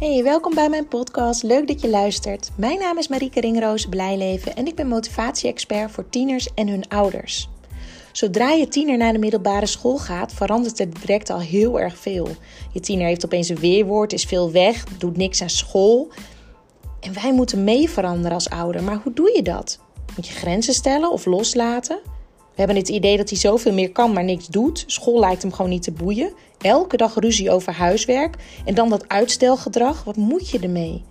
Hey, welkom bij mijn podcast. Leuk dat je luistert. Mijn naam is Marieke Ringroos Blijleven en ik ben motivatie-expert voor tieners en hun ouders. Zodra je tiener naar de middelbare school gaat, verandert er direct al heel erg veel. Je tiener heeft opeens een weerwoord, is veel weg, doet niks aan school. En wij moeten mee veranderen als ouder. Maar hoe doe je dat? Moet je grenzen stellen of loslaten? We hebben het idee dat hij zoveel meer kan, maar niks doet. School lijkt hem gewoon niet te boeien. Elke dag ruzie over huiswerk en dan dat uitstelgedrag. Wat moet je ermee?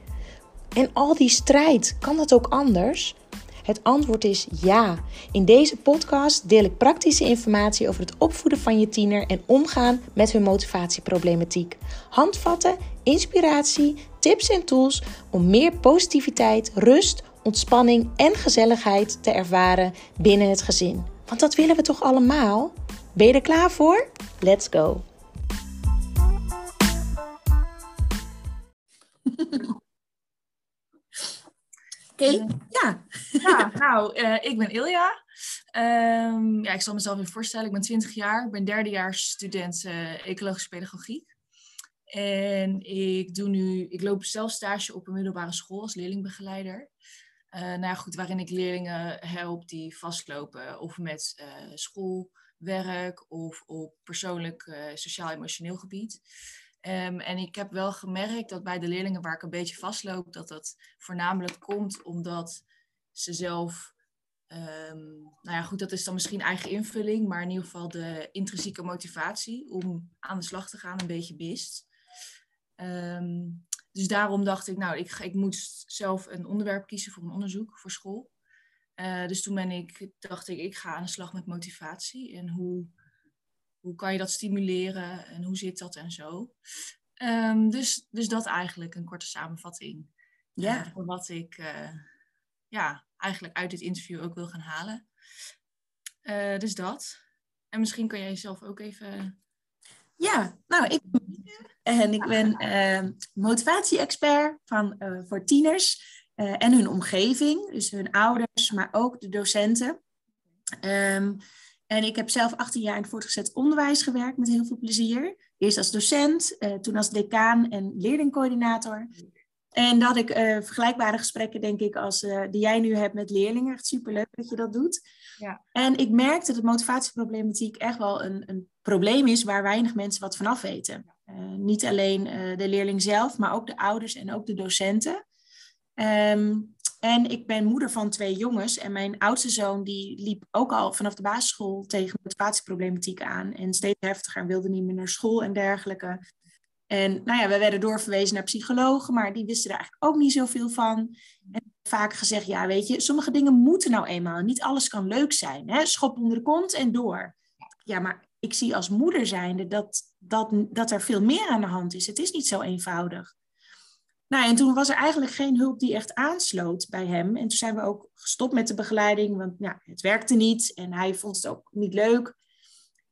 En al die strijd, kan dat ook anders? Het antwoord is ja. In deze podcast deel ik praktische informatie over het opvoeden van je tiener en omgaan met hun motivatieproblematiek. Handvatten, inspiratie, tips en tools om meer positiviteit, rust, ontspanning en gezelligheid te ervaren binnen het gezin. Want dat willen we toch allemaal? Ben je er klaar voor? Let's go! Oké, ja. Ja, nou, uh, ik ben Ilja. Um, ja, ik zal mezelf even voorstellen. Ik ben 20 jaar. Ik ben derdejaars student uh, ecologische pedagogiek. En ik, doe nu, ik loop zelf stage op een middelbare school als leerlingbegeleider. Uh, nou ja, goed, waarin ik leerlingen help die vastlopen of met schoolwerk of op persoonlijk sociaal-emotioneel gebied. Um, en ik heb wel gemerkt dat bij de leerlingen waar ik een beetje vastloop, dat dat voornamelijk komt omdat ze zelf, um, nou ja goed, dat is dan misschien eigen invulling, maar in ieder geval de intrinsieke motivatie om aan de slag te gaan een beetje bist. Um, dus daarom dacht ik, nou, ik, ik moet zelf een onderwerp kiezen voor een onderzoek voor school. Uh, dus toen ben ik, dacht ik, ik ga aan de slag met motivatie en hoe hoe kan je dat stimuleren en hoe zit dat en zo. Um, dus, dus dat eigenlijk een korte samenvatting. Ja. Uh, voor wat ik uh, ja, eigenlijk uit dit interview ook wil gaan halen. Dus dat. En misschien kan jij jezelf ook even. Ja, nou, ik en ik ben ehm, motivatie-expert van, voor tieners en hun omgeving, dus hun ouders, maar ook de docenten. Um, en ik heb zelf 18 jaar in het voortgezet onderwijs gewerkt met heel veel plezier. Eerst als docent, uh, toen als decaan en leerlingcoördinator. En dat had ik uh, vergelijkbare gesprekken, denk ik, als uh, die jij nu hebt met leerlingen. Echt superleuk dat je dat doet. Ja. En ik merkte dat motivatieproblematiek echt wel een, een probleem is waar weinig mensen wat vanaf weten. niet alleen de leerling zelf, maar ook de ouders en ook de docenten. Um, en ik ben moeder van twee jongens. En mijn oudste zoon die liep ook al vanaf de basisschool tegen motivatieproblematiek aan. En steeds heftiger wilde niet meer naar school en dergelijke. En nou ja, we werden doorverwezen naar psychologen, maar die wisten er eigenlijk ook niet zoveel van. En vaak gezegd, ja weet je, sommige dingen moeten nou eenmaal. Niet alles kan leuk zijn. Hè? Schop onder de kont en door. Ja, maar ik zie als moeder zijnde dat, dat, dat er veel meer aan de hand is. Het is niet zo eenvoudig. Nou, en toen was er eigenlijk geen hulp die echt aansloot bij hem. En toen zijn we ook gestopt met de begeleiding, want ja, het werkte niet en hij vond het ook niet leuk.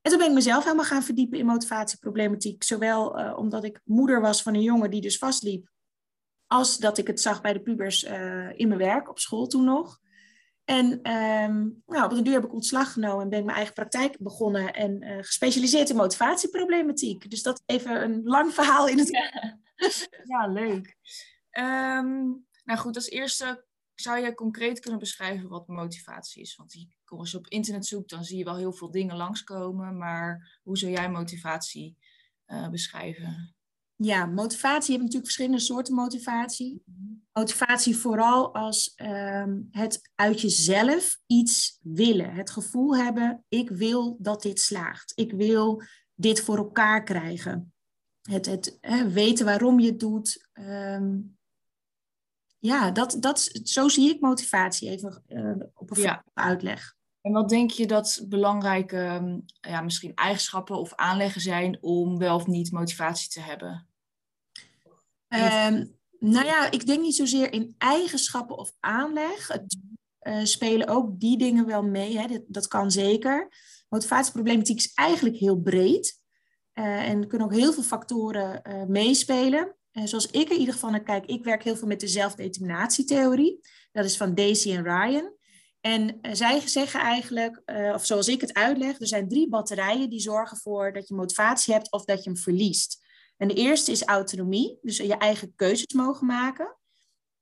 En toen ben ik mezelf helemaal gaan verdiepen in motivatieproblematiek. Zowel uh, omdat ik moeder was van een jongen die dus vastliep, als dat ik het zag bij de pubers uh, in mijn werk op school toen nog. En um, nou, op een duur heb ik ontslag genomen en ben ik mijn eigen praktijk begonnen en uh, gespecialiseerd in motivatieproblematiek. Dus dat even een lang verhaal in het. Ja, ja leuk. Um, nou goed, als eerste zou je concreet kunnen beschrijven wat motivatie is? Want als je op internet zoekt, dan zie je wel heel veel dingen langskomen. Maar hoe zou jij motivatie uh, beschrijven? Ja, motivatie. Je hebt natuurlijk verschillende soorten motivatie. Motivatie vooral als um, het uit jezelf iets willen. Het gevoel hebben, ik wil dat dit slaagt. Ik wil dit voor elkaar krijgen. Het, het hè, weten waarom je het doet. Um, ja, dat, dat, zo zie ik motivatie even uh, op een ja. uitleg. En wat denk je dat belangrijke ja, misschien eigenschappen of aanleggen zijn om wel of niet motivatie te hebben? Um, nou ja, ik denk niet zozeer in eigenschappen of aanleg. Het, uh, spelen ook die dingen wel mee. Hè? Dat, dat kan zeker. Motivatieproblematiek is eigenlijk heel breed. Uh, en er kunnen ook heel veel factoren uh, meespelen. zoals ik in ieder geval naar kijk, ik werk heel veel met de zelfdeterminatietheorie. Dat is van Daisy en Ryan. En zij zeggen eigenlijk, of zoals ik het uitleg, er zijn drie batterijen die zorgen voor dat je motivatie hebt of dat je hem verliest. En de eerste is autonomie, dus je eigen keuzes mogen maken.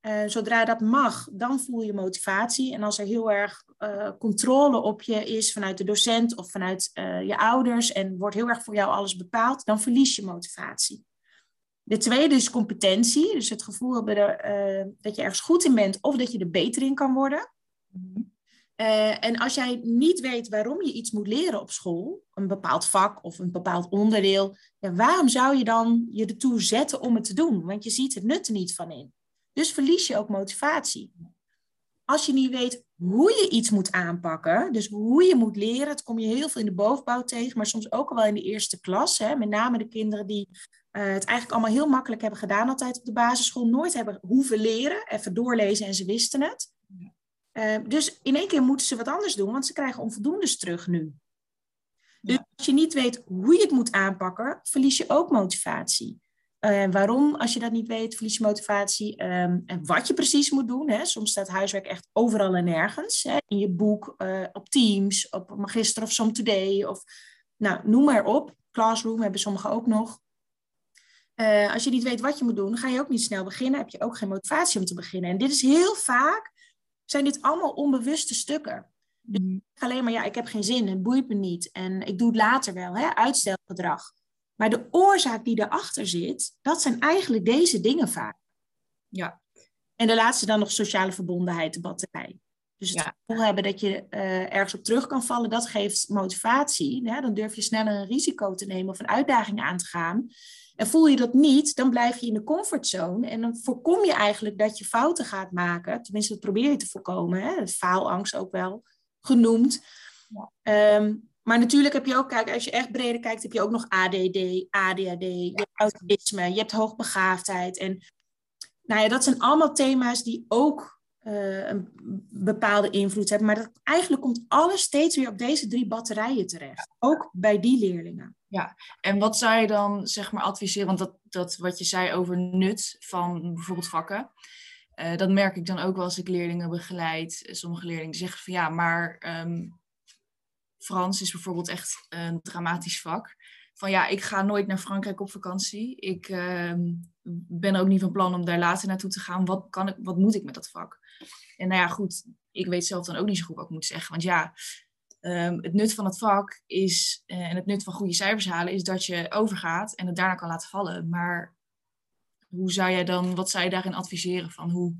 Uh, zodra dat mag, dan voel je motivatie. En als er heel erg uh, controle op je is vanuit de docent of vanuit uh, je ouders en wordt heel erg voor jou alles bepaald, dan verlies je motivatie. De tweede is competentie, dus het gevoel hebben dat je ergens goed in bent of dat je er beter in kan worden. Mm uh, en als jij niet weet waarom je iets moet leren op school, een bepaald vak of een bepaald onderdeel, ja, waarom zou je dan je ertoe zetten om het te doen? Want je ziet het nut er niet van in. Dus verlies je ook motivatie. Als je niet weet hoe je iets moet aanpakken, dus hoe je moet leren, dat kom je heel veel in de bovenbouw tegen, maar soms ook al wel in de eerste klas. Hè, met name de kinderen die uh, het eigenlijk allemaal heel makkelijk hebben gedaan altijd op de basisschool, nooit hebben hoeven leren, even doorlezen en ze wisten het. Uh, dus in één keer moeten ze wat anders doen, want ze krijgen onvoldoendes terug nu. Dus als je niet weet hoe je het moet aanpakken, verlies je ook motivatie. Uh, waarom, als je dat niet weet, verlies je motivatie. Um, en wat je precies moet doen. Hè. Soms staat huiswerk echt overal en nergens. Hè. In je boek, uh, op Teams, op Magister of Some Today. Of, nou, noem maar op. Classroom hebben sommigen ook nog. Uh, als je niet weet wat je moet doen, dan ga je ook niet snel beginnen. Heb je ook geen motivatie om te beginnen. En dit is heel vaak zijn dit allemaal onbewuste stukken. Dus mm. alleen maar, ja, ik heb geen zin, het boeit me niet en ik doe het later wel, hè, uitstelgedrag. Maar de oorzaak die erachter zit, dat zijn eigenlijk deze dingen vaak. Ja. En de laatste dan nog sociale verbondenheid, de batterij. Dus het ja. gevoel hebben dat je uh, ergens op terug kan vallen, dat geeft motivatie. Hè? Dan durf je sneller een risico te nemen of een uitdaging aan te gaan. En voel je dat niet, dan blijf je in de comfortzone. En dan voorkom je eigenlijk dat je fouten gaat maken. Tenminste, dat probeer je te voorkomen. Hè? Faalangst ook wel genoemd. Ja. Um, maar natuurlijk heb je ook, kijk, als je echt breder kijkt, heb je ook nog ADD, ADHD, je hebt autisme, je hebt hoogbegaafdheid. En nou ja, dat zijn allemaal thema's die ook uh, een bepaalde invloed hebben. Maar dat, eigenlijk komt alles steeds weer op deze drie batterijen terecht. Ook bij die leerlingen. Ja, en wat zou je dan zeg maar adviseren? Want dat, dat wat je zei over nut van bijvoorbeeld vakken. Uh, dat merk ik dan ook wel als ik leerlingen begeleid. Sommige leerlingen zeggen van ja, maar um, Frans is bijvoorbeeld echt een dramatisch vak. Van ja, ik ga nooit naar Frankrijk op vakantie. Ik uh, ben ook niet van plan om daar later naartoe te gaan. Wat, kan ik, wat moet ik met dat vak? En nou ja, goed, ik weet zelf dan ook niet zo goed wat ik moet zeggen. Want ja, um, het nut van het vak is, uh, en het nut van goede cijfers halen, is dat je overgaat en het daarna kan laten vallen. Maar hoe zou jij dan, wat zou je daarin adviseren? Van hoe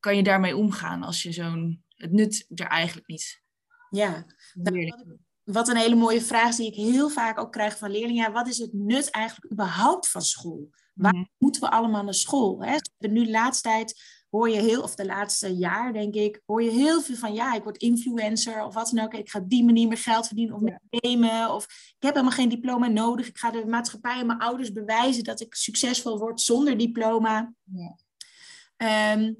kan je daarmee omgaan als je zo'n, het nut er eigenlijk niet ja, wat een hele mooie vraag is die ik heel vaak ook krijg van leerlingen. Ja, wat is het nut eigenlijk überhaupt van school? Waar mhm. moeten we allemaal naar school? Hè? Nu de laatste tijd hoor je heel, of de laatste jaar denk ik, hoor je heel veel van ja, ik word influencer of wat dan ook. Ik ga op die manier mijn geld verdienen of nemen. Of ik heb helemaal geen diploma nodig. Ik ga de maatschappij en mijn ouders bewijzen dat ik succesvol word zonder diploma. Ja. Um,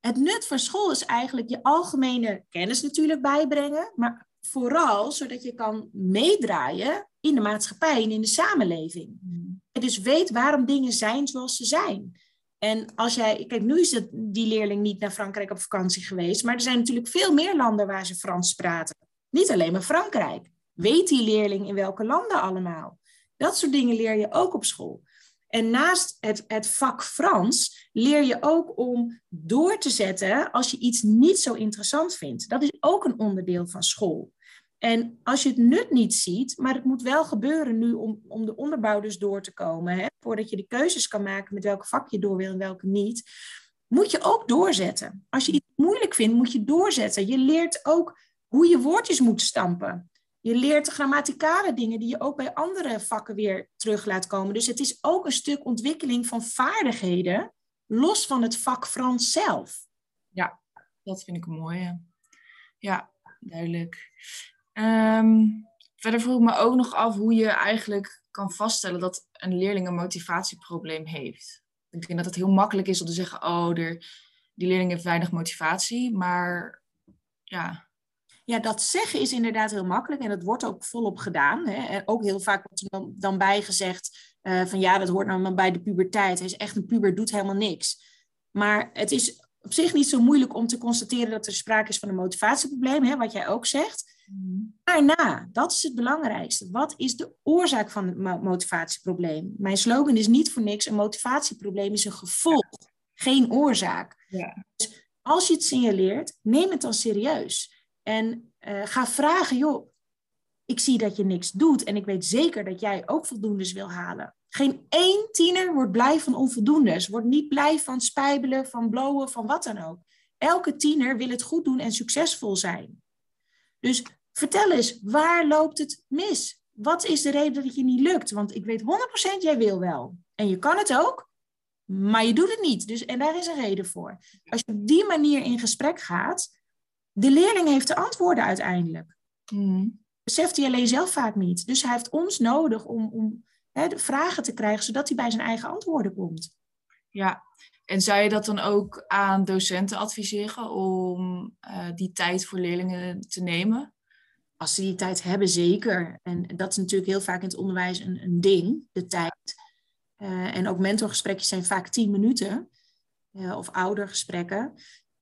het nut van school is eigenlijk je algemene kennis natuurlijk bijbrengen, maar vooral zodat je kan meedraaien in de maatschappij en in de samenleving. Mm. En dus weet waarom dingen zijn zoals ze zijn. En als jij, kijk, nu is het, die leerling niet naar Frankrijk op vakantie geweest, maar er zijn natuurlijk veel meer landen waar ze Frans praten. Niet alleen maar Frankrijk. Weet die leerling in welke landen allemaal? Dat soort dingen leer je ook op school. En naast het, het vak Frans leer je ook om door te zetten als je iets niet zo interessant vindt. Dat is ook een onderdeel van school. En als je het nut niet ziet, maar het moet wel gebeuren nu om, om de onderbouw dus door te komen, hè, voordat je de keuzes kan maken met welke vak je door wil en welke niet, moet je ook doorzetten. Als je iets moeilijk vindt, moet je doorzetten. Je leert ook hoe je woordjes moet stampen. Je leert grammaticale dingen die je ook bij andere vakken weer terug laat komen. Dus het is ook een stuk ontwikkeling van vaardigheden, los van het vak Frans zelf. Ja, dat vind ik mooi. Ja, duidelijk. Um, verder vroeg ik me ook nog af hoe je eigenlijk kan vaststellen dat een leerling een motivatieprobleem heeft. Ik denk dat het heel makkelijk is om te zeggen, oh, er, die leerling heeft weinig motivatie, maar ja, ja, dat zeggen is inderdaad heel makkelijk en dat wordt ook volop gedaan. Hè. En ook heel vaak wordt er dan, dan bijgezegd uh, van ja, dat hoort nou maar bij de puberteit. Hij is echt een puber, doet helemaal niks. Maar het is op zich niet zo moeilijk om te constateren dat er sprake is van een motivatieprobleem, hè, wat jij ook zegt. Daarna, dat is het belangrijkste. Wat is de oorzaak van het motivatieprobleem? Mijn slogan is niet voor niks: een motivatieprobleem is een gevolg, geen oorzaak. Ja. Dus als je het signaleert, neem het dan serieus. En uh, ga vragen, joh, ik zie dat je niks doet en ik weet zeker dat jij ook voldoendes wil halen. Geen één tiener wordt blij van onvoldoendes, wordt niet blij van spijbelen, van blowen, van wat dan ook. Elke tiener wil het goed doen en succesvol zijn. Dus vertel eens, waar loopt het mis? Wat is de reden dat het je niet lukt? Want ik weet 100% jij wil wel. En je kan het ook, maar je doet het niet. Dus, en daar is een reden voor. Als je op die manier in gesprek gaat, de leerling heeft de antwoorden uiteindelijk. Mm. Beseft hij alleen zelf vaak niet. Dus hij heeft ons nodig om, om hè, de vragen te krijgen, zodat hij bij zijn eigen antwoorden komt. Ja, en zou je dat dan ook aan docenten adviseren om uh, die tijd voor leerlingen te nemen? Als ze die tijd hebben, zeker. En dat is natuurlijk heel vaak in het onderwijs een, een ding, de tijd. Uh, en ook mentorgesprekjes zijn vaak tien minuten. Uh, of oudergesprekken.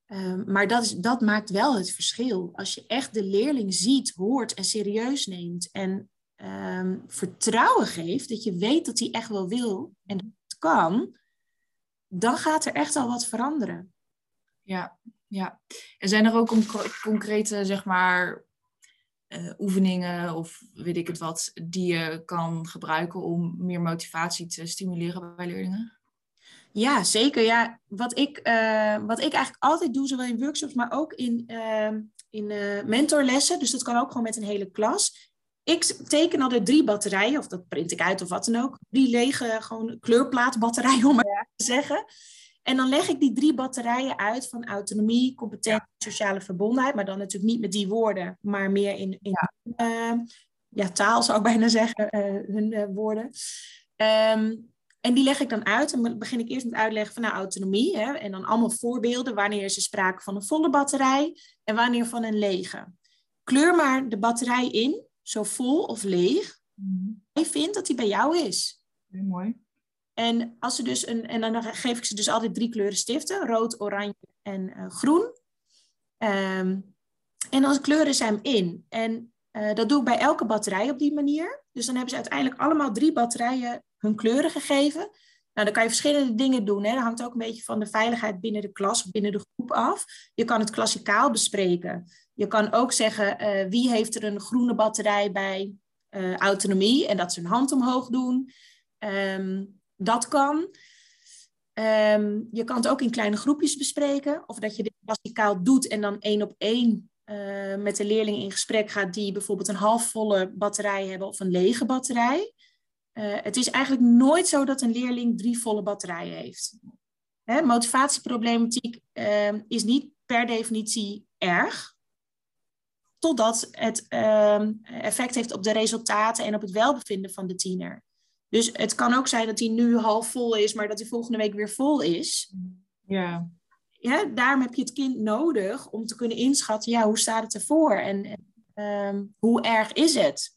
Ehm, maar dat, is, dat maakt wel het verschil. Als je echt de leerling ziet, hoort en serieus neemt en um, vertrouwen geeft, dat je weet dat hij echt wel wil en dat het kan, dan gaat er echt al wat veranderen. Ja, ja. En zijn er ook concrete, zeg maar, uh, oefeningen of weet ik het wat, die je kan gebruiken om meer motivatie te stimuleren bij leerlingen? Ja, zeker. Ja, wat, ik, uh, wat ik eigenlijk altijd doe, zowel in workshops, maar ook in, uh, in uh, mentorlessen, dus dat kan ook gewoon met een hele klas. Ik teken altijd drie batterijen, of dat print ik uit of wat dan ook. Drie lege, gewoon kleurplaatbatterijen, om te zeggen. En dan leg ik die drie batterijen uit van autonomie, competentie, sociale verbondenheid. Maar dan natuurlijk niet met die woorden, maar meer in, in ja. ja taal zou ik bijna zeggen, hun woorden. Um, en die leg ik dan uit. En dan begin ik eerst met uitleggen van nou, autonomie. Hè, en dan allemaal voorbeelden. Wanneer is er sprake van een volle batterij en wanneer van een lege. Kleur maar de batterij in, zo vol of leeg. Mm. Je vindt dat die bij jou is. Heel mooi. En, als ze dus een, en dan geef ik ze dus altijd drie kleuren stiften. Rood, oranje en uh, groen. Um, en dan kleuren ze hem in. En uh, dat doe ik bij elke batterij op die manier. Dus dan hebben ze uiteindelijk allemaal drie batterijen hun kleuren gegeven. Nou, dan kan je verschillende dingen doen. Hè. Dat hangt ook een beetje van de veiligheid binnen de klas binnen de groep af. Je kan het klassikaal bespreken. Je kan ook zeggen, uh, wie heeft er een groene batterij bij uh, autonomie en dat ze hun hand omhoog doen. Um, dat kan. Um, je kan het ook in kleine groepjes bespreken. Of dat je dit klassikaal doet en dan één op één uh, met de leerling in gesprek gaat die bijvoorbeeld een halfvolle batterij hebben of een lege batterij. Uh, het is eigenlijk nooit zo dat een leerling drie volle batterijen heeft. Hè, motivatieproblematiek uh, is niet per definitie erg, totdat het uh, effect heeft op de resultaten en op het welbevinden van de tiener. Dus het kan ook zijn dat hij nu half vol is, maar dat hij volgende week weer vol is. Ja. Ja, daarom heb je het kind nodig om te kunnen inschatten, ja, hoe staat het ervoor en ehm, hoe erg is het?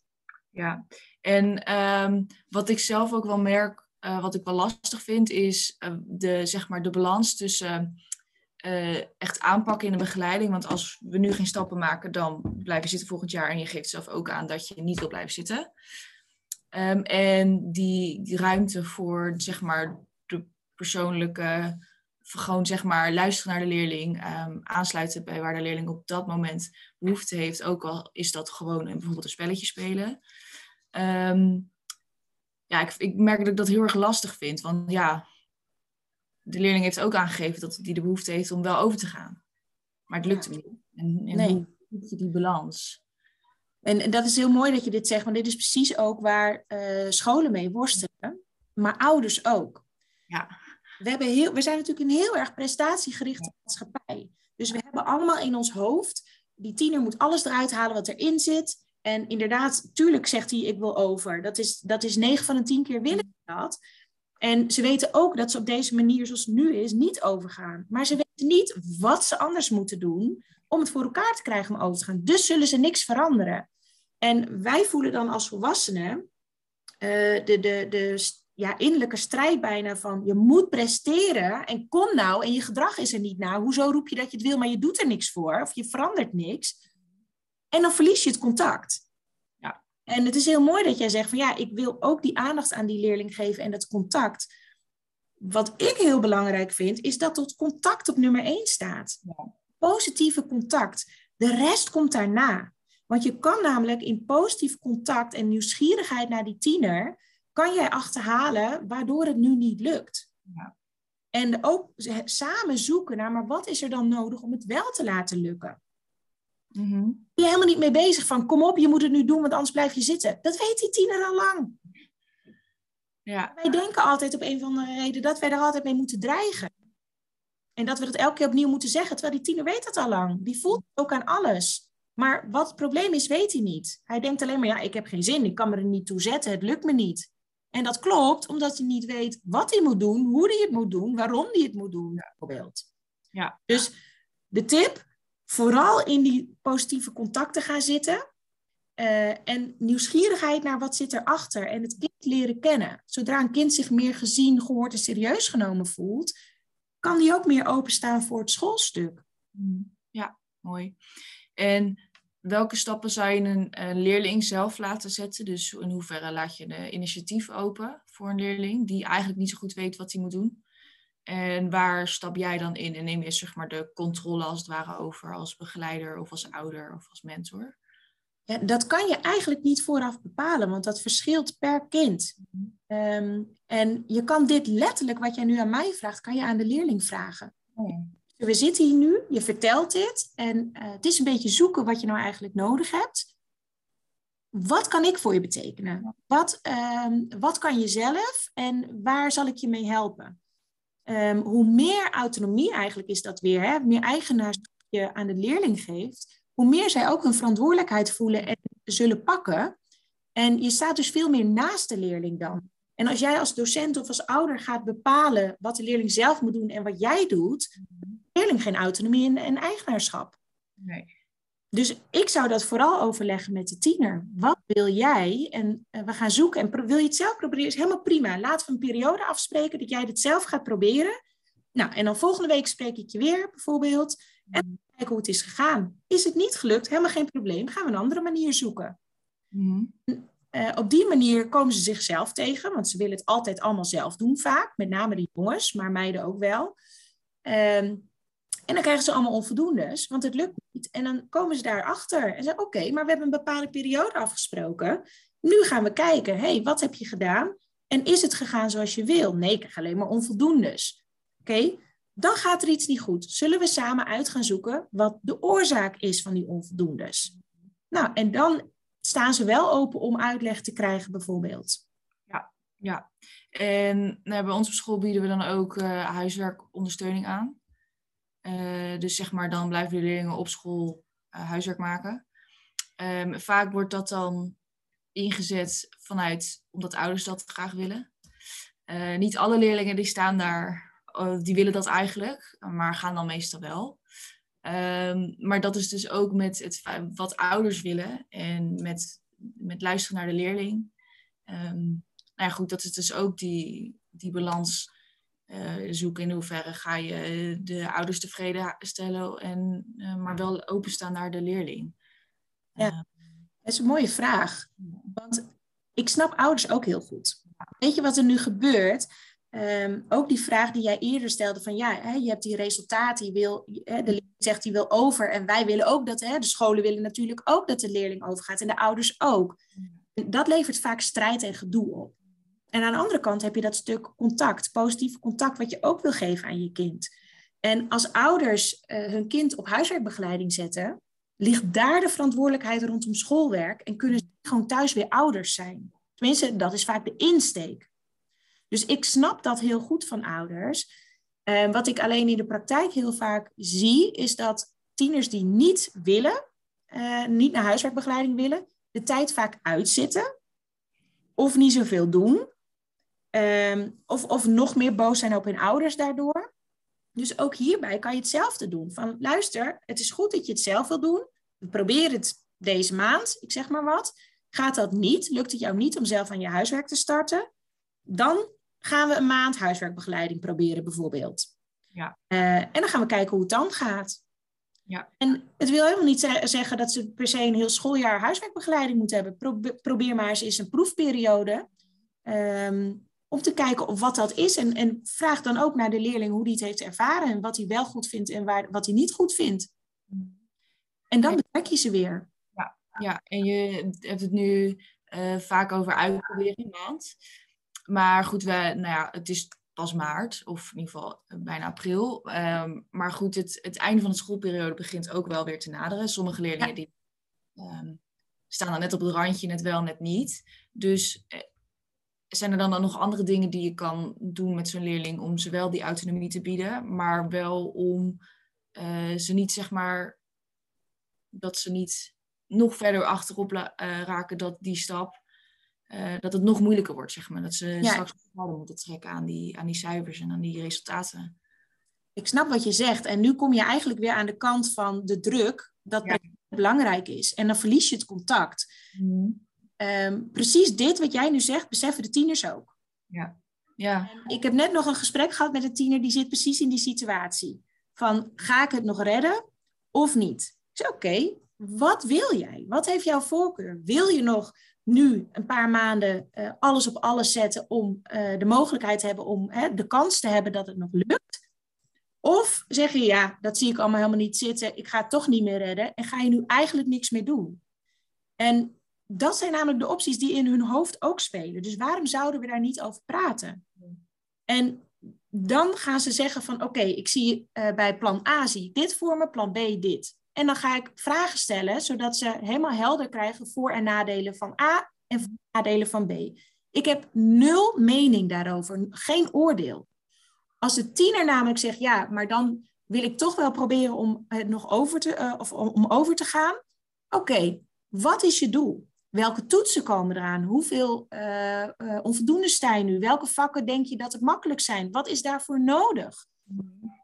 Ja, en um, wat ik zelf ook wel merk, uh, wat ik wel lastig vind, is uh, de, zeg maar, de balans tussen uh, echt aanpakken in de begeleiding. Want als we nu geen stappen maken, dan blijven zitten volgend jaar. En je geeft zelf ook aan dat je niet wil blijven zitten. Um, en die, die ruimte voor zeg maar, de persoonlijke gewoon zeg maar luisteren naar de leerling, um, aansluiten bij waar de leerling op dat moment behoefte heeft, ook al is dat gewoon bijvoorbeeld een spelletje spelen. Um, ja, ik, ik merk dat ik dat heel erg lastig vind, want ja, de leerling heeft ook aangegeven dat hij de behoefte heeft om wel over te gaan. Maar het lukt hem niet. En, en nee. hoe je die balans? En, en, dat is heel mooi dat je dit zegt, want dit is precies ook waar uh, scholen mee worstelen, maar ouders ook. Ja we, hebben heel, we zijn natuurlijk een heel erg prestatiegerichte maatschappij. Dus we hebben allemaal in ons hoofd, die tiener moet alles eruit halen wat erin zit. En inderdaad, tuurlijk zegt hij, ik wil over. Dat is, dat is 9 van de 10 keer willen dat. En ze weten ook dat ze op deze manier, zoals het nu is, niet overgaan. Maar ze weten niet wat ze anders moeten doen om het voor elkaar te krijgen om over te gaan. Dus zullen ze niks veranderen. En wij voelen dan als volwassenen uh, de, de, de, ja, innerlijke strijd bijna van je moet presteren en kom nou en je gedrag is er niet naar. Hoezo roep je dat je het wil, maar je doet er niks voor of je verandert niks. En dan verlies je het contact. Ja. En het is heel mooi dat jij zegt van ja, ik wil ook die aandacht aan die leerling geven en dat contact. Wat ik heel belangrijk vind, is dat dat contact op nummer één staat. Ja. Positieve contact. De rest komt daarna. Want je kan namelijk in positief contact en nieuwsgierigheid naar die tiener, kan jij achterhalen waardoor het nu niet lukt. Ja. En ook samen zoeken naar, maar wat is er dan nodig om het wel te laten lukken? Mhm. Ben je helemaal niet mee bezig van, kom op, je moet het nu doen, want anders blijf je zitten. Dat weet die tiener al lang. Ja. Wij denken altijd op een of andere reden dat wij er altijd mee moeten dreigen. En dat we dat elke keer opnieuw moeten zeggen, terwijl die tiener weet dat al lang. Die voelt ook aan alles. Maar wat het probleem is, weet hij niet. Hij denkt alleen maar, ja, ik heb geen zin, ik kan me er niet toe zetten, het lukt me niet. En dat klopt, omdat hij niet weet wat hij moet doen, hoe hij het moet doen, waarom hij het moet doen, bijvoorbeeld. Ja. Dus de tip, vooral in die positieve contacten gaan zitten. eh, en nieuwsgierigheid naar wat zit erachter. En het kind leren kennen. Zodra een kind zich meer gezien, gehoord en serieus genomen voelt, kan die ook meer openstaan voor het schoolstuk. Mhm. Ja, mooi. En welke stappen zou je een eh, leerling zelf laten zetten? Dus in hoeverre laat je de initiatief open voor een leerling die eigenlijk niet zo goed weet wat hij moet doen? En waar stap jij dan in en neem je zeg maar de controle als het ware over als begeleider of als ouder of als mentor? Ja, dat kan je eigenlijk niet vooraf bepalen, want dat verschilt per kind. Ehm, en je kan dit letterlijk, wat jij nu aan mij vraagt, kan je aan de leerling vragen. We zitten hier nu, je vertelt dit en eh, het is een beetje zoeken wat je nou eigenlijk nodig hebt. Wat kan ik voor je betekenen? Wat, ehm, wat kan je zelf en waar zal ik je mee helpen? Ehm, hoe meer autonomie eigenlijk is dat weer, hè, meer eigenaarschap je aan de leerling geeft, hoe meer zij ook hun verantwoordelijkheid voelen en zullen pakken. En je staat dus veel meer naast de leerling dan. En als jij als docent of als ouder gaat bepalen wat de leerling zelf moet doen en wat jij doet, de leerling geen autonomie en, en eigenaarschap. Nee. Dus ik zou dat vooral overleggen met de tiener. Wat wil jij? En uh, we gaan zoeken. En wil je het zelf proberen? Is helemaal prima. Laten we een periode afspreken dat jij het zelf gaat proberen. Nou, en dan volgende week spreek ik je weer, bijvoorbeeld. En kijken hoe het is gegaan. Is het niet gelukt? Helemaal geen probleem. Gaan we een andere manier zoeken. Mhm. Uh, op die manier komen ze zichzelf tegen, want ze willen het altijd allemaal zelf doen vaak. Met name de jongens, maar meiden ook wel. Um, en dan krijgen ze allemaal onvoldoendes, want het lukt niet. En dan komen ze daarachter en zeggen, oké, maar we hebben een bepaalde periode afgesproken. Nu gaan we kijken, hey, wat heb je gedaan? En is het gegaan zoals je wil? Nee, ik krijg alleen maar onvoldoendes. Oké, dan gaat er iets niet goed. Zullen we samen uit gaan zoeken wat de oorzaak is van die onvoldoendes? Nou, en dan staan ze wel open om uitleg te krijgen, bijvoorbeeld. Ja, ja. En nou, bij ons op school bieden we dan ook uh, huiswerkondersteuning aan. Uh, dus zeg maar, dan blijven de leerlingen op school uh, huiswerk maken. Um, vaak wordt dat dan ingezet vanuit omdat ouders dat graag willen. Niet alle leerlingen die staan daar, die willen dat eigenlijk, maar gaan dan meestal wel. Um, maar dat is dus ook met het, wat ouders willen en met, met luisteren naar de leerling. Um, nou ja, goed, dat is dus ook die, die balans uh, zoeken. In hoeverre ga je de ouders tevreden stellen, en, uh, maar wel openstaan naar de leerling. Ja, dat is een mooie vraag. Want ik snap ouders ook heel goed. Weet je wat er nu gebeurt? Um, ook die vraag die jij eerder stelde van ja, hè, je hebt die resultaten, je wil, hè, de leerling zegt die wil over en wij willen ook dat, hè, de scholen willen natuurlijk ook dat de leerling overgaat en de ouders ook. Dat levert vaak strijd en gedoe op. En aan de andere kant heb je dat stuk contact, positief contact, wat je ook wil geven aan je kind. En als ouders uh, hun kind op huiswerkbegeleiding zetten, ligt daar de verantwoordelijkheid rondom schoolwerk en kunnen ze gewoon thuis weer ouders zijn. Tenminste, dat is vaak de insteek. Dus ik snap dat heel goed van ouders. Uh, wat ik alleen in de praktijk heel vaak zie, is dat tieners die niet willen, uh, niet naar huiswerkbegeleiding willen, de tijd vaak uitzitten. Of niet zoveel doen. Um, of, of nog meer boos zijn op hun ouders daardoor. Dus ook hierbij kan je hetzelfde doen. Van luister, het is goed dat je het zelf wil doen. Probeer het deze maand, ik zeg maar wat. Gaat dat niet, lukt het jou niet om zelf aan je huiswerk te starten, dan gaan we een maand huiswerkbegeleiding proberen bijvoorbeeld. Ja. Uh, en dan gaan we kijken hoe het dan gaat. Ja. En het wil helemaal niet zeggen dat ze per se een heel schooljaar huiswerkbegeleiding moeten hebben. probeer maar eens eens een proefperiode. Ehm, om te kijken of wat dat is. En, en vraag dan ook naar de leerling hoe die het heeft ervaren. En wat hij wel goed vindt en waar, wat hij niet goed vindt. En dan betrek je ze weer. Ja, ja. en je hebt het nu uh, vaak over uitproberen maand. Maar goed, we, nou ja, het is pas maart, of in ieder geval eh, bijna april. Ehm, maar goed, het, het einde van de schoolperiode begint ook wel weer te naderen. Sommige leerlingen die, ehm, staan dan net op het randje, net wel, net niet. Dus eh, zijn er dan, dan nog andere dingen die je kan doen met zo'n leerling om ze wel die autonomie te bieden, maar wel om uh, ze niet, zeg maar, dat ze niet nog verder achterop raken dat die stap uh, dat het nog moeilijker wordt, zeg maar. Dat ze straks harder moeten trekken aan die, aan die cijfers en aan die resultaten. Ik snap wat je zegt. En nu kom je eigenlijk weer aan de kant van de druk, dat belangrijk is. En dan verlies je het contact. Mm. Um, precies dit wat jij nu zegt, beseffen de tieners ook. Ja. ja. ik heb net nog een gesprek gehad met een tiener die zit precies in die situatie. Van, ga ik het nog redden of niet? Ik zei, oké, wat wil jij? Wat heeft jouw voorkeur? Wil je nog nu een paar maanden uh, alles op alles zetten om uh, de mogelijkheid te hebben om hè, de kans te hebben dat het nog lukt? Of zeg je ja, dat zie ik allemaal helemaal niet zitten, ik ga het toch niet meer redden en ga je nu eigenlijk niks meer doen? En dat zijn namelijk de opties die in hun hoofd ook spelen. Dus waarom zouden we daar niet over praten? En dan gaan ze zeggen van oké, ik zie uh, bij plan A zie dit voor me, plan B dit. En dan ga ik vragen stellen, zodat ze helemaal helder krijgen voor- en nadelen van A en voor- en nadelen van B. Ik heb nul mening daarover, geen oordeel. Als de tiener namelijk zegt, ja, maar dan wil ik toch wel proberen om het nog over te, uh, of om, over te gaan. Oké, wat is je doel? Welke toetsen komen eraan? Hoeveel uh, uh, onvoldoende sta je nu? Welke vakken denk je dat het makkelijk zijn? Wat is daarvoor nodig?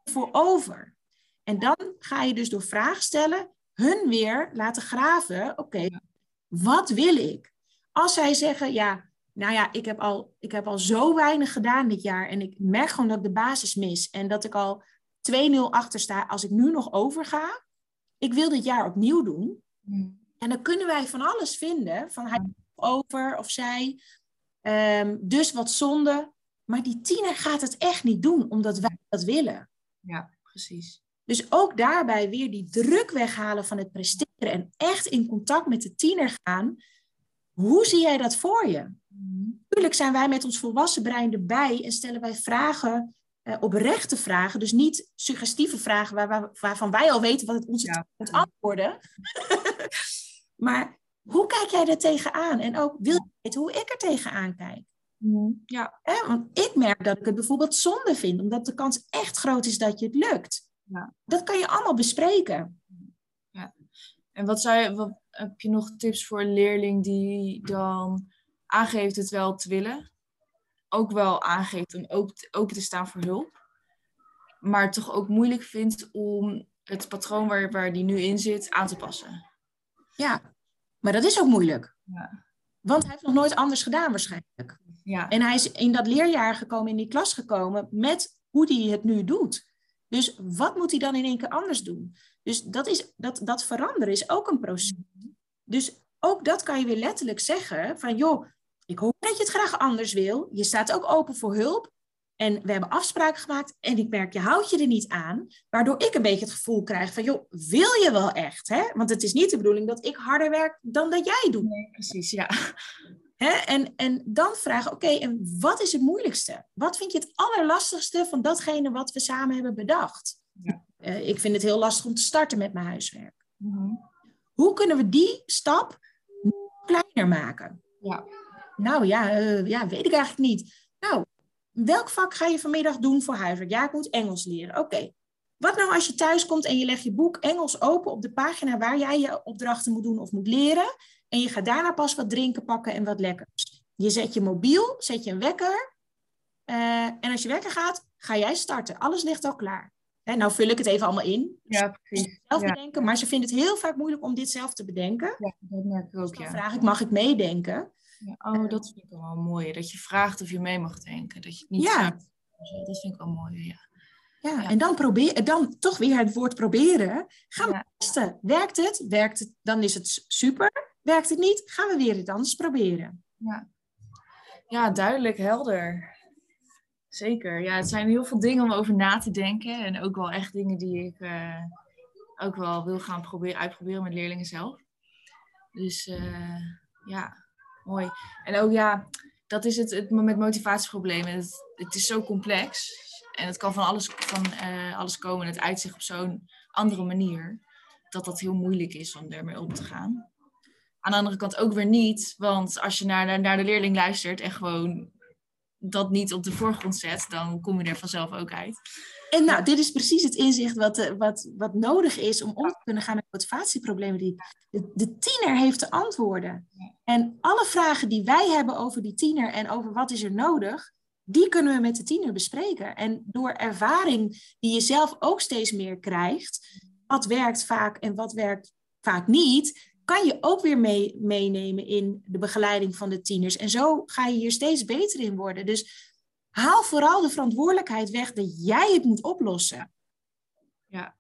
Voor over? En dan ga je dus door vragen stellen, hun weer laten graven. Oké, wat wil ik? Als zij zeggen, ja, nou ja, ik heb, al, ik heb al zo weinig gedaan dit jaar en ik merk gewoon dat ik de basis mis en dat ik al 2-0 achter sta als ik nu nog overga. Ik wil dit jaar opnieuw doen. Hmm. En dan kunnen wij van alles vinden, van hij over of zij. Um, dus wat zonde. Maar die tiener gaat het echt niet doen, omdat wij dat willen. Ja, precies. Dus ook daarbij weer die druk weghalen van het presteren en echt in contact met de tiener gaan. Hoe zie jij dat voor je? Natuurlijk zijn wij met ons volwassen brein erbij en stellen wij vragen, uh, oprechte vragen, dus niet suggestieve vragen waar, waar, waarvan wij al weten wat het ons ja. moet antwoorden. maar hoe kijk jij er tegenaan? En ook wil je weten hoe ik er tegenaan kijk? Ja. want ik merk dat ik het bijvoorbeeld zonde vind, omdat de kans echt groot is dat je het lukt. Ja. Dat kan je allemaal bespreken. Ja. En wat, zou je, wat heb je nog tips voor een leerling die dan aangeeft het wel te willen? Ook wel aangeeft om open te staan voor hulp. Maar toch ook moeilijk vindt om het patroon waar, waar die nu in zit aan te passen. Ja, maar dat is ook moeilijk. Ja. Want hij heeft nog nooit anders gedaan waarschijnlijk. Ja. En hij is in dat leerjaar gekomen, in die klas gekomen, met hoe hij het nu doet. Dus wat moet hij dan in één keer anders doen? Dus dat, is, dat, dat veranderen is ook een proces. Dus ook dat kan je weer letterlijk zeggen van joh, ik hoop dat je het graag anders wil. Je staat ook open voor hulp. En we hebben afspraken gemaakt en ik merk, je houdt je er niet aan. Waardoor ik een beetje het gevoel krijg van, joh, wil je wel echt? Hè? Want het is niet de bedoeling dat ik harder werk dan dat jij doet. Nee, precies, ja. En, en dan vragen, oké, en wat is het moeilijkste? Wat vind je het allerlastigste van datgene wat we samen hebben bedacht? Ja. Uh, ik vind het heel lastig om te starten met mijn huiswerk. Mm-hmm. Hoe kunnen we die stap kleiner maken? Ja. Nou ja, uh, ja, weet ik eigenlijk niet. Nou, welk vak ga je vanmiddag doen voor huiswerk? Ja, ik moet Engels leren. Oké. Wat nou als je thuis komt en je legt je boek Engels open op de pagina waar jij je opdrachten moet doen of moet leren? En je gaat daarna pas wat drinken pakken en wat lekkers. Je zet je mobiel, zet je een wekker. Uh, en als je wekker gaat, ga jij starten. Alles ligt al klaar. Hè, nou vul ik het even allemaal in. Ja, precies. Zelf ja. bedenken, maar ze vinden het heel vaak moeilijk om dit zelf te bedenken. Ja, dat merk ik ook, dus dan ja. vraag ik, mag ik meedenken? ja. Oh, dat vind ik wel mooi. Dat je vraagt of je mee mag denken. Dat je het niet Ja. vraagt. Dat vind ik wel mooi, ja. Ja, en dan, probeer, dan toch weer het woord proberen. Gaan we testen. Werkt het? Werkt het? Dan is het super. Werkt het niet? Gaan we weer iets anders proberen. Ja. ja, duidelijk, helder. Zeker. Ja, het zijn heel veel dingen om over na te denken. En ook wel echt dingen die ik eh, ook wel wil gaan proberen, uitproberen met leerlingen zelf. Dus eh, ja, mooi. En ook ja, dat is het, het met motivatieproblemen. Het, het is zo complex. En het kan van alles, van, eh, alles komen. En het uitzicht op zo'n andere manier. Dat dat heel moeilijk is om ermee om te gaan. Aan de andere kant ook weer niet. Want als je naar, naar, naar de leerling luistert en gewoon dat niet op de voorgrond zet, dan kom je er vanzelf ook uit. En nou, dit is precies het inzicht wat, eh, wat, wat nodig is om om te kunnen gaan met motivatieproblemen. Die, de, de tiener heeft de antwoorden. En alle vragen die wij hebben over die tiener en over wat is er nodig, die kunnen we met de tiener bespreken. En door ervaring die je zelf ook steeds meer krijgt, wat werkt vaak en wat werkt vaak niet, kan je ook weer mee, meenemen in de begeleiding van de tieners. En zo ga je hier steeds beter in worden. Dus haal vooral de verantwoordelijkheid weg dat jij het moet oplossen. Ja,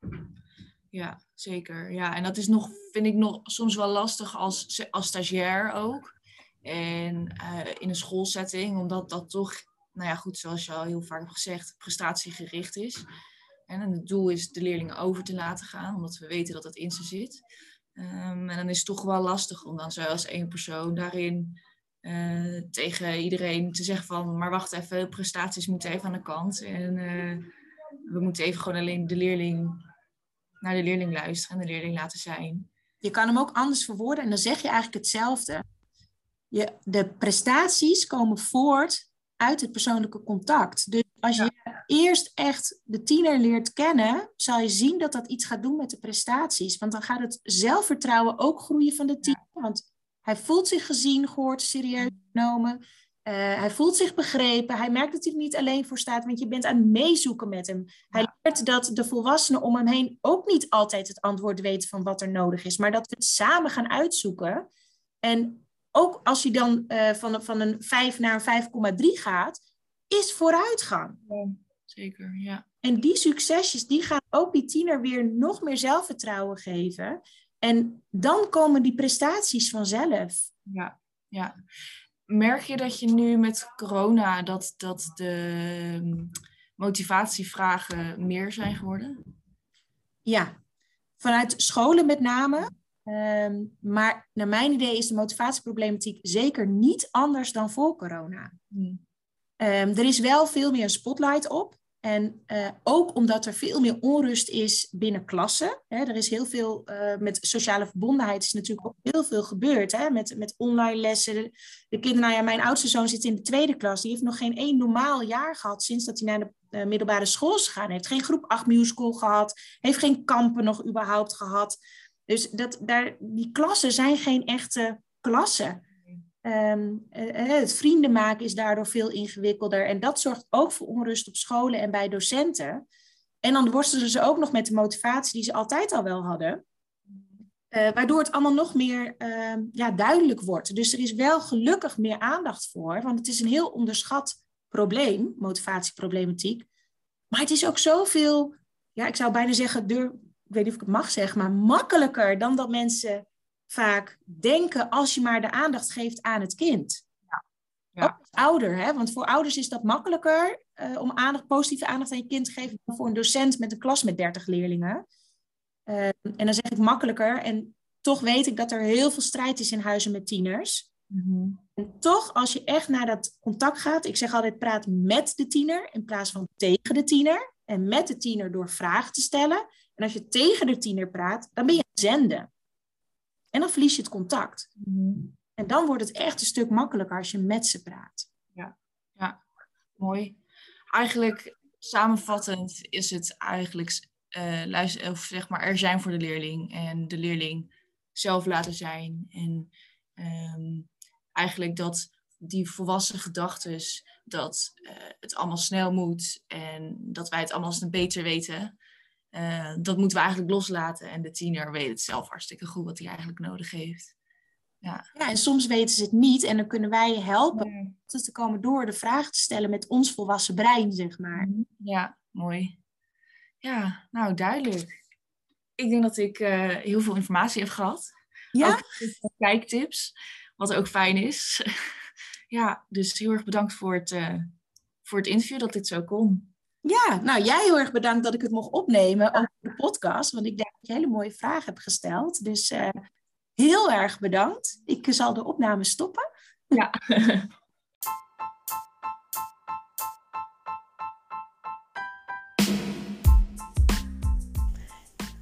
ja zeker. Ja, en dat is nog, vind ik nog soms wel lastig als, als stagiair ook. En uh, in een schoolsetting, omdat dat toch, nou ja, goed, zoals je al heel vaak hebt gezegd, prestatiegericht is. En het doel is de leerlingen over te laten gaan, omdat we weten dat het in ze zit. Um, en dan is het toch wel lastig om dan zo als één persoon daarin uh, tegen iedereen te zeggen van, maar wacht even, prestaties moeten even aan de kant. En uh, we moeten even gewoon alleen de leerling, naar de leerling luisteren en de leerling laten zijn. Je kan hem ook anders verwoorden en dan zeg je eigenlijk hetzelfde. Je, de prestaties komen voort uit het persoonlijke contact. Dus als je ja. eerst echt de tiener leert kennen, zal je zien dat dat iets gaat doen met de prestaties. Want dan gaat het zelfvertrouwen ook groeien van de tiener. Ja. Want hij voelt zich gezien, gehoord, serieus genomen. Uh, hij voelt zich begrepen. Hij merkt dat hij er niet alleen voor staat, want je bent aan het meezoeken met hem. Hij leert dat de volwassenen om hem heen ook niet altijd het antwoord weten van wat er nodig is, maar dat we het samen gaan uitzoeken. En ook als je dan uh, van, van een 5 naar een 5,3 gaat, is vooruitgang. Ja, zeker, ja. En die succesjes, die gaan ook die tiener weer nog meer zelfvertrouwen geven. En dan komen die prestaties vanzelf. Ja, ja. Merk je dat je nu met corona dat, dat de motivatievragen meer zijn geworden? Ja, vanuit scholen met name. Um, maar naar mijn idee is de motivatieproblematiek zeker niet anders dan voor corona. Hmm. Um, er is wel veel meer een spotlight op. En uh, ook omdat er veel meer onrust is binnen klassen. Hè, er is heel veel uh, met sociale verbondenheid is natuurlijk ook heel veel gebeurd. Hè, met, met online lessen. De, de kinderen, nou ja, mijn oudste zoon zit in de tweede klas. Die heeft nog geen één normaal jaar gehad sinds dat hij naar de uh, middelbare school is gegaan. Hij heeft geen groep 8 musical gehad. Heeft geen kampen nog überhaupt gehad. Dus dat, daar, die klassen zijn geen echte klassen. Um, het vrienden maken is daardoor veel ingewikkelder. En dat zorgt ook voor onrust op scholen en bij docenten. En dan worstelen ze ook nog met de motivatie die ze altijd al wel hadden. Uh, waardoor het allemaal nog meer uh, ja, duidelijk wordt. Dus er is wel gelukkig meer aandacht voor. Want het is een heel onderschat probleem, motivatieproblematiek. Maar het is ook zoveel, ja, ik zou bijna zeggen, deur, ik weet niet of ik het mag zeggen, maar makkelijker dan dat mensen vaak denken als je maar de aandacht geeft aan het kind. Ja. Ja. Ook als ouder, hè? want voor ouders is dat makkelijker uh, om aandacht, positieve aandacht aan je kind te geven dan voor een docent met een klas met 30 leerlingen. Uh, en dan zeg ik makkelijker en toch weet ik dat er heel veel strijd is in huizen met tieners. Mm-hmm. En toch, als je echt naar dat contact gaat, ik zeg altijd praat met de tiener in plaats van tegen de tiener. En met de tiener door vragen te stellen. En als je tegen de tiener praat, dan ben je zenden. En dan verlies je het contact. Mm-hmm. En dan wordt het echt een stuk makkelijker als je met ze praat. Ja, ja. mooi. Eigenlijk samenvattend is het eigenlijk uh, luister, of zeg maar er zijn voor de leerling en de leerling zelf laten zijn. En um, eigenlijk dat die volwassen gedachten, dat uh, het allemaal snel moet en dat wij het allemaal beter weten, uh, dat moeten we eigenlijk loslaten. En de tiener weet het zelf hartstikke goed wat hij eigenlijk nodig heeft. Ja. ja, en soms weten ze het niet en dan kunnen wij je helpen ja. te komen door de vraag te stellen met ons volwassen brein, zeg maar. Ja, mooi. Ja, nou duidelijk. Ik denk dat ik uh, heel veel informatie heb gehad. Ja? Ook kijktips, wat ook fijn is. ja, dus heel erg bedankt voor het, uh, voor het interview dat dit zo kon. Ja, nou jij heel erg bedankt dat ik het mocht opnemen over de podcast. Want ik denk dat je hele mooie vragen hebt gesteld. Dus uh, heel erg bedankt. Ik zal de opname stoppen. Ja.